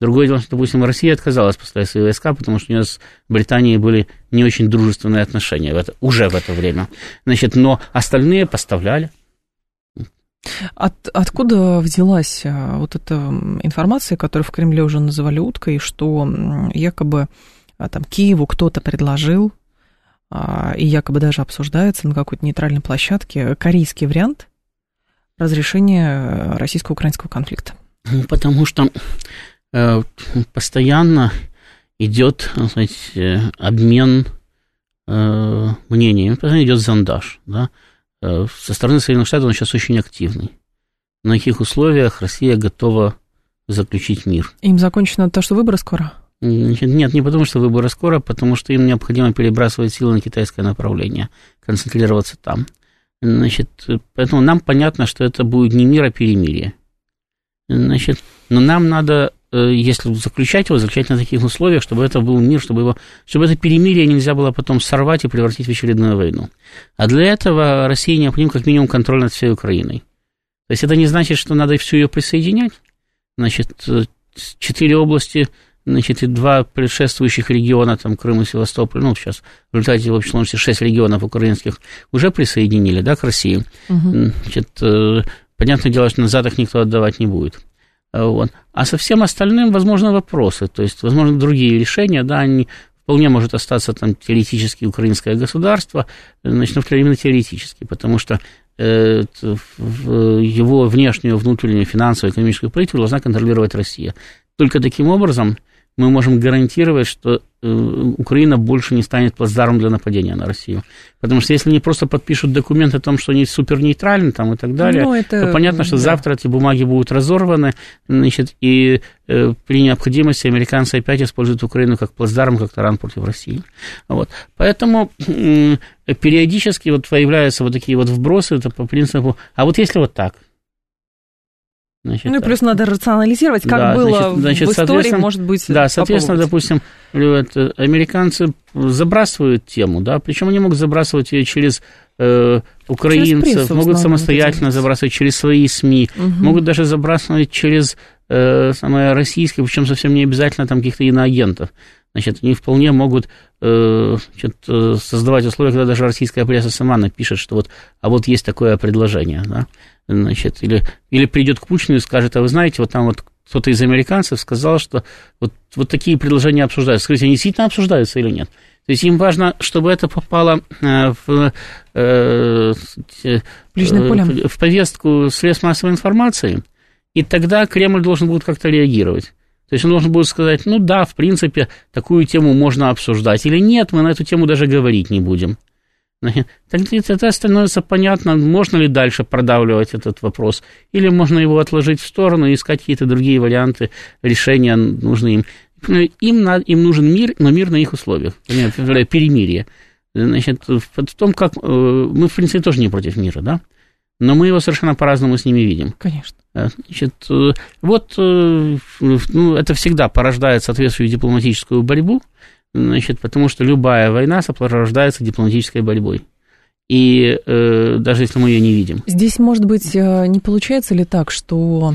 Другое дело, что, допустим, Россия отказалась поставить свои войска, потому что у нее с Британией были не очень дружественные отношения в это, уже в это время. Значит, но остальные поставляли. От, откуда взялась а, вот эта информация, которую в Кремле уже называли уткой, что якобы а, там Киеву кто-то предложил, а, и якобы даже обсуждается на какой-то нейтральной площадке корейский вариант разрешения российско-украинского конфликта? Ну, потому что э, постоянно идет знаете, обмен э, мнениями, постоянно идет зондаж, да, Э, со стороны Соединенных Штатов он сейчас очень активный. На каких условиях Россия готова заключить мир? Им закончено то, что выборы скоро? Нет, не потому что выборы скоро, а потому что им необходимо перебрасывать силы на китайское направление, концентрироваться там. Значит, поэтому нам понятно, что это будет не мир, а перемирие. Значит, но нам надо Э, если заключать его, заключать на таких условиях, чтобы это был мир, чтобы, его, чтобы это перемирие нельзя было потом сорвать и превратить в очередную войну. А для этого России необходим как минимум контроль над всей Украиной. То есть это не значит, что надо всю ее присоединять. Значит, э, четыре области, значит, и два предшествующих региона, там, Крым и Севастополь, ну, сейчас в результате в общей сложности шесть регионов украинских уже присоединили, да, к России. Угу. Значит, э, понятное дело, что назад их никто отдавать не будет. Вот. А со всем остальным, возможно, вопросы, то есть, возможно, другие решения, да, они вполне может остаться там теоретически украинское государство, значит, ну, именно теоретически, потому что э, его внешнюю, внутреннюю финансовую, экономическую политику должна контролировать Россия. Только таким образом мы можем гарантировать, что э, Украина больше не станет плацдармом для нападения на Россию. Потому что если они просто подпишут документ о том, что они супернейтральны там, и так далее, ну, это, то понятно, что да. завтра эти бумаги будут разорваны, значит, и э, при необходимости американцы опять используют Украину как плацдарм, как таран против России. Вот. Поэтому э, периодически вот появляются вот такие вот вбросы, это по принципу, а вот если вот так – Значит, ну и плюс надо рационализировать, как да, было значит, значит, в истории, может быть. Да, соответственно, допустим, американцы забрасывают тему, да, причем они могут забрасывать ее через э, украинцев, через прессу, могут самостоятельно забрасывать через свои СМИ, угу. могут даже забрасывать через э, самое российское, причем совсем не обязательно там каких-то иноагентов. Значит, они вполне могут э, значит, э, создавать условия, когда даже российская пресса сама напишет, что вот, а вот есть такое предложение, да, значит, или, или придет к Путину и скажет, а вы знаете, вот там вот кто-то из американцев сказал, что вот, вот такие предложения обсуждаются. Скажите, они действительно обсуждаются или нет? То есть им важно, чтобы это попало э, в, э, э, в повестку средств массовой информации, и тогда Кремль должен будет как-то реагировать. То есть он должен будет сказать, ну да, в принципе, такую тему можно обсуждать, или нет, мы на эту тему даже говорить не будем. Тогда становится понятно, можно ли дальше продавливать этот вопрос, или можно его отложить в сторону и искать какие-то другие варианты решения нужны им. Им, им нужен мир, но мир на их условиях, перемирие. Значит, в том, как э, мы, в принципе, тоже не против мира, да? Но мы его совершенно по-разному с ними видим. Конечно. Э, значит, э, вот ну, это всегда порождает соответствующую дипломатическую борьбу, Значит, потому что любая война сопровождается дипломатической борьбой. И э, даже если мы ее не видим. Здесь, может быть, э, не получается ли так, что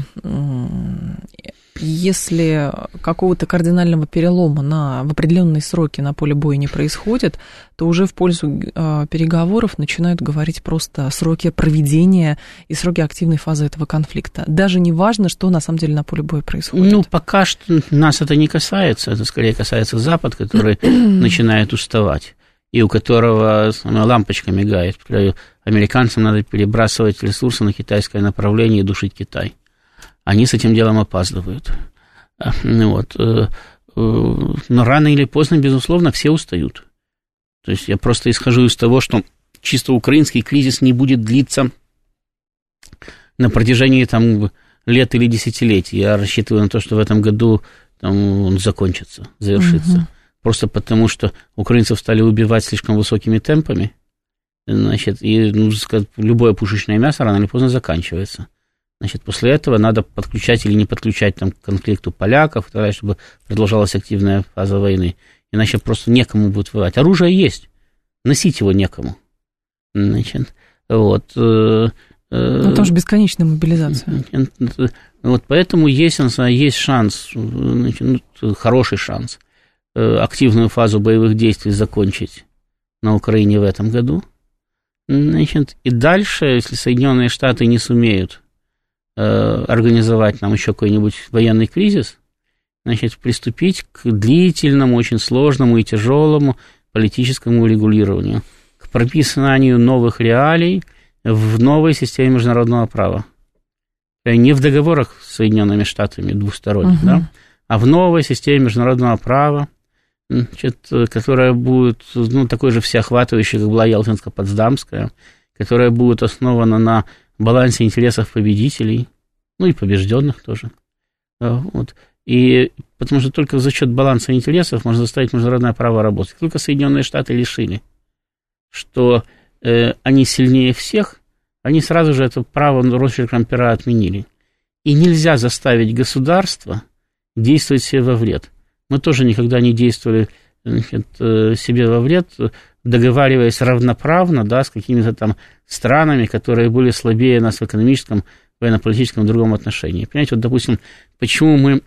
если какого-то кардинального перелома на, в определенные сроки на поле боя не происходит, то уже в пользу э, переговоров начинают говорить просто сроки проведения и сроки активной фазы этого конфликта. Даже не важно, что на самом деле на поле боя происходит. Ну, пока что нас это не касается, это скорее касается Запад, который начинает уставать и у которого лампочка мигает. Американцам надо перебрасывать ресурсы на китайское направление и душить Китай они с этим делом опаздывают. А, ну вот. Э, э, но рано или поздно, безусловно, все устают. То есть я просто исхожу из того, что чисто украинский кризис не будет длиться на протяжении там, лет или десятилетий. Я рассчитываю на то, что в этом году там, он закончится, завершится. Угу. просто потому, что украинцев стали убивать слишком высокими темпами, значит, и ну, сказать, любое пушечное мясо рано или поздно заканчивается. Значит, после этого надо подключать или не подключать там, к конфликту поляков, чтобы продолжалась активная фаза войны. Иначе просто некому будет воевать. Оружие есть, носить его некому. Значит, вот. Э, э, ну, там же бесконечная мобилизация. Вот поэтому есть, есть шанс, значит, ну, хороший шанс э, активную фазу боевых действий закончить на Украине в этом году. Значит, и дальше, если Соединенные Штаты не сумеют организовать нам еще какой-нибудь военный кризис, значит, приступить к длительному, очень сложному и тяжелому политическому регулированию, к прописанию новых реалий в новой системе международного права. Э, не в договорах с Соединенными Штатами двусторонних, угу. да, а в новой системе международного права, значит, которая будет ну, такой же всеохватывающей, как была Ялтинско-Потсдамская, которая будет основана на балансе интересов победителей, ну и побежденных тоже. Вот. И потому что только за счет баланса интересов можно заставить международное право работать. Только Соединенные Штаты лишили, что э, они сильнее всех, они сразу же это право росчерком пера отменили. И нельзя заставить государство действовать себе во вред. Мы тоже никогда не действовали значит, э, себе во вред, договариваясь равноправно да, с какими-то там странами, которые были слабее нас в экономическом, военно-политическом другом отношении. Понимаете, вот, допустим, почему мы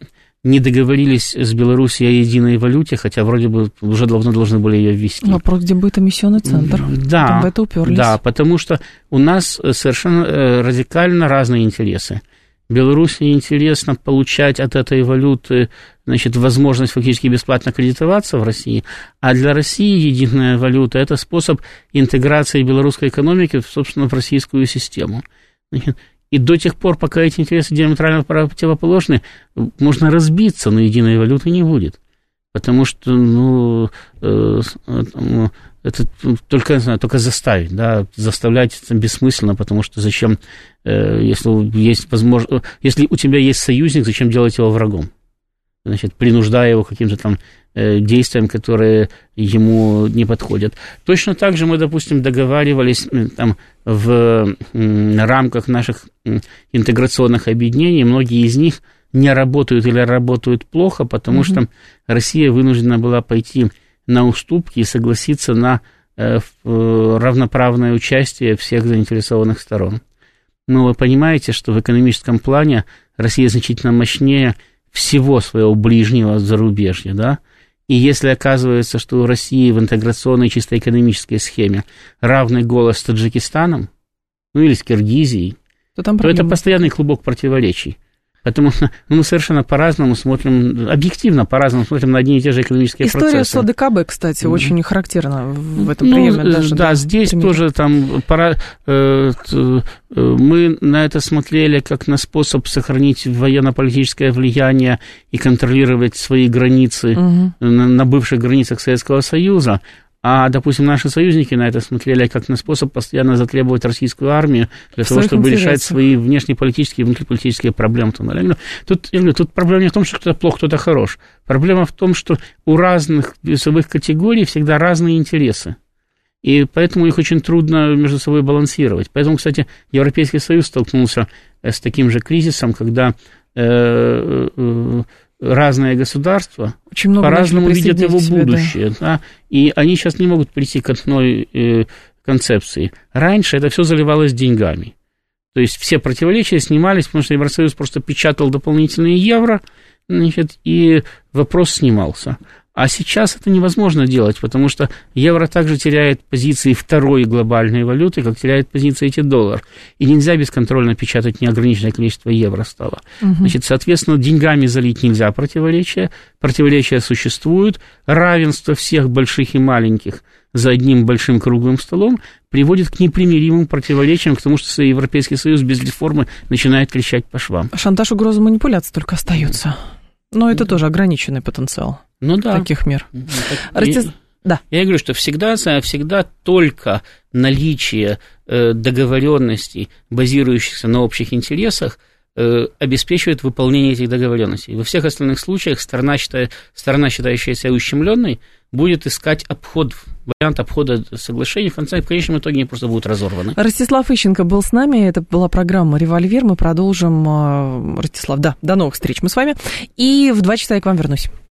не договорились с Беларусью о единой валюте, хотя вроде бы уже давно должны были ее ввести. Вопрос, где будет эмиссионный центр. Да, Там в это уперлись. да, потому что у нас совершенно э, радикально разные интересы. Беларуси интересно получать от этой валюты значит, возможность фактически бесплатно кредитоваться в России, а для России единая валюта – это способ интеграции белорусской экономики, собственно, в российскую систему. И до тех пор, пока эти интересы диаметрально противоположны, можно разбиться, но единой валюты не будет. Потому что, ну, э, э, это только, знаю, только заставить, да, заставлять это бессмысленно, потому что зачем, э, если есть возможность, если у тебя есть союзник, зачем делать его врагом? Значит, принуждая его каким-то там Э, действиям, которые ему не подходят. Точно так же мы, допустим, договаривались там, в рамках наших интеграционных объединений, многие из них не работают или работают плохо, потому угу. что Россия вынуждена была пойти на уступки и согласиться на э, равноправное участие всех заинтересованных сторон. Но вы понимаете, что в экономическом плане Россия значительно мощнее всего своего ближнего зарубежья, да, и если оказывается, что у России в интеграционной чисто экономической схеме равный голос с Таджикистаном, ну или с Киргизией, то, там то это постоянный клубок противоречий. Поэтому ну, мы совершенно по-разному смотрим, объективно по-разному смотрим на одни и те же экономические История процессы. История с ОДКБ, кстати, mm. очень характерна в этом ну, приеме. Даже, да, здесь примере. тоже там пора, э, э, мы на это смотрели как на способ сохранить военно-политическое влияние и контролировать свои границы mm на, на бывших границах Советского Союза. А, допустим, наши союзники на это смотрели как на способ постоянно затребовать российскую армию для того, чтобы интересах. решать свои внешнеполитические и внутриполитические проблемы. Тут, я говорю, тут проблема не в том, что кто-то плох, кто-то хорош. Проблема в том, что у разных весовых категорий всегда разные интересы. И поэтому их очень трудно между собой балансировать. Поэтому, кстати, Европейский Союз столкнулся с таким же кризисом, когда э, э, разные государства по-разному видят его будущее. Да. Да, и они сейчас не могут прийти к одной э, концепции. Раньше это все заливалось деньгами. То есть все противоречия снимались, потому что Евросоюз просто печатал дополнительные евро, значит, и вопрос снимался. А сейчас это невозможно делать, потому что евро также теряет позиции второй глобальной валюты, как теряет позиции эти доллар. И нельзя бесконтрольно печатать неограниченное количество евро стало. Угу. Значит, соответственно, деньгами залить нельзя противоречия. Противоречия существуют. Равенство всех больших и маленьких за одним большим круглым столом приводит к непримиримым противоречиям, к тому, что Европейский Союз без реформы начинает кричать по швам. Шантаж, угроза, манипуляции только остаются. Но это тоже ограниченный потенциал ну, да. таких мер. Ну. Да. Я говорю, что всегда, всегда только наличие э, договоренностей, базирующихся на общих интересах, э, обеспечивает выполнение этих договоренностей. Во всех остальных случаях сторона, считая, сторона считающая себя ущемленной, будет искать обход, вариант обхода соглашений. В, конце, в конечном итоге они просто будут разорваны. Ростислав Ищенко был с нами. Это была программа «Револьвер». Мы продолжим. Ростислав, да, до новых встреч мы с вами. И в два часа я к вам вернусь.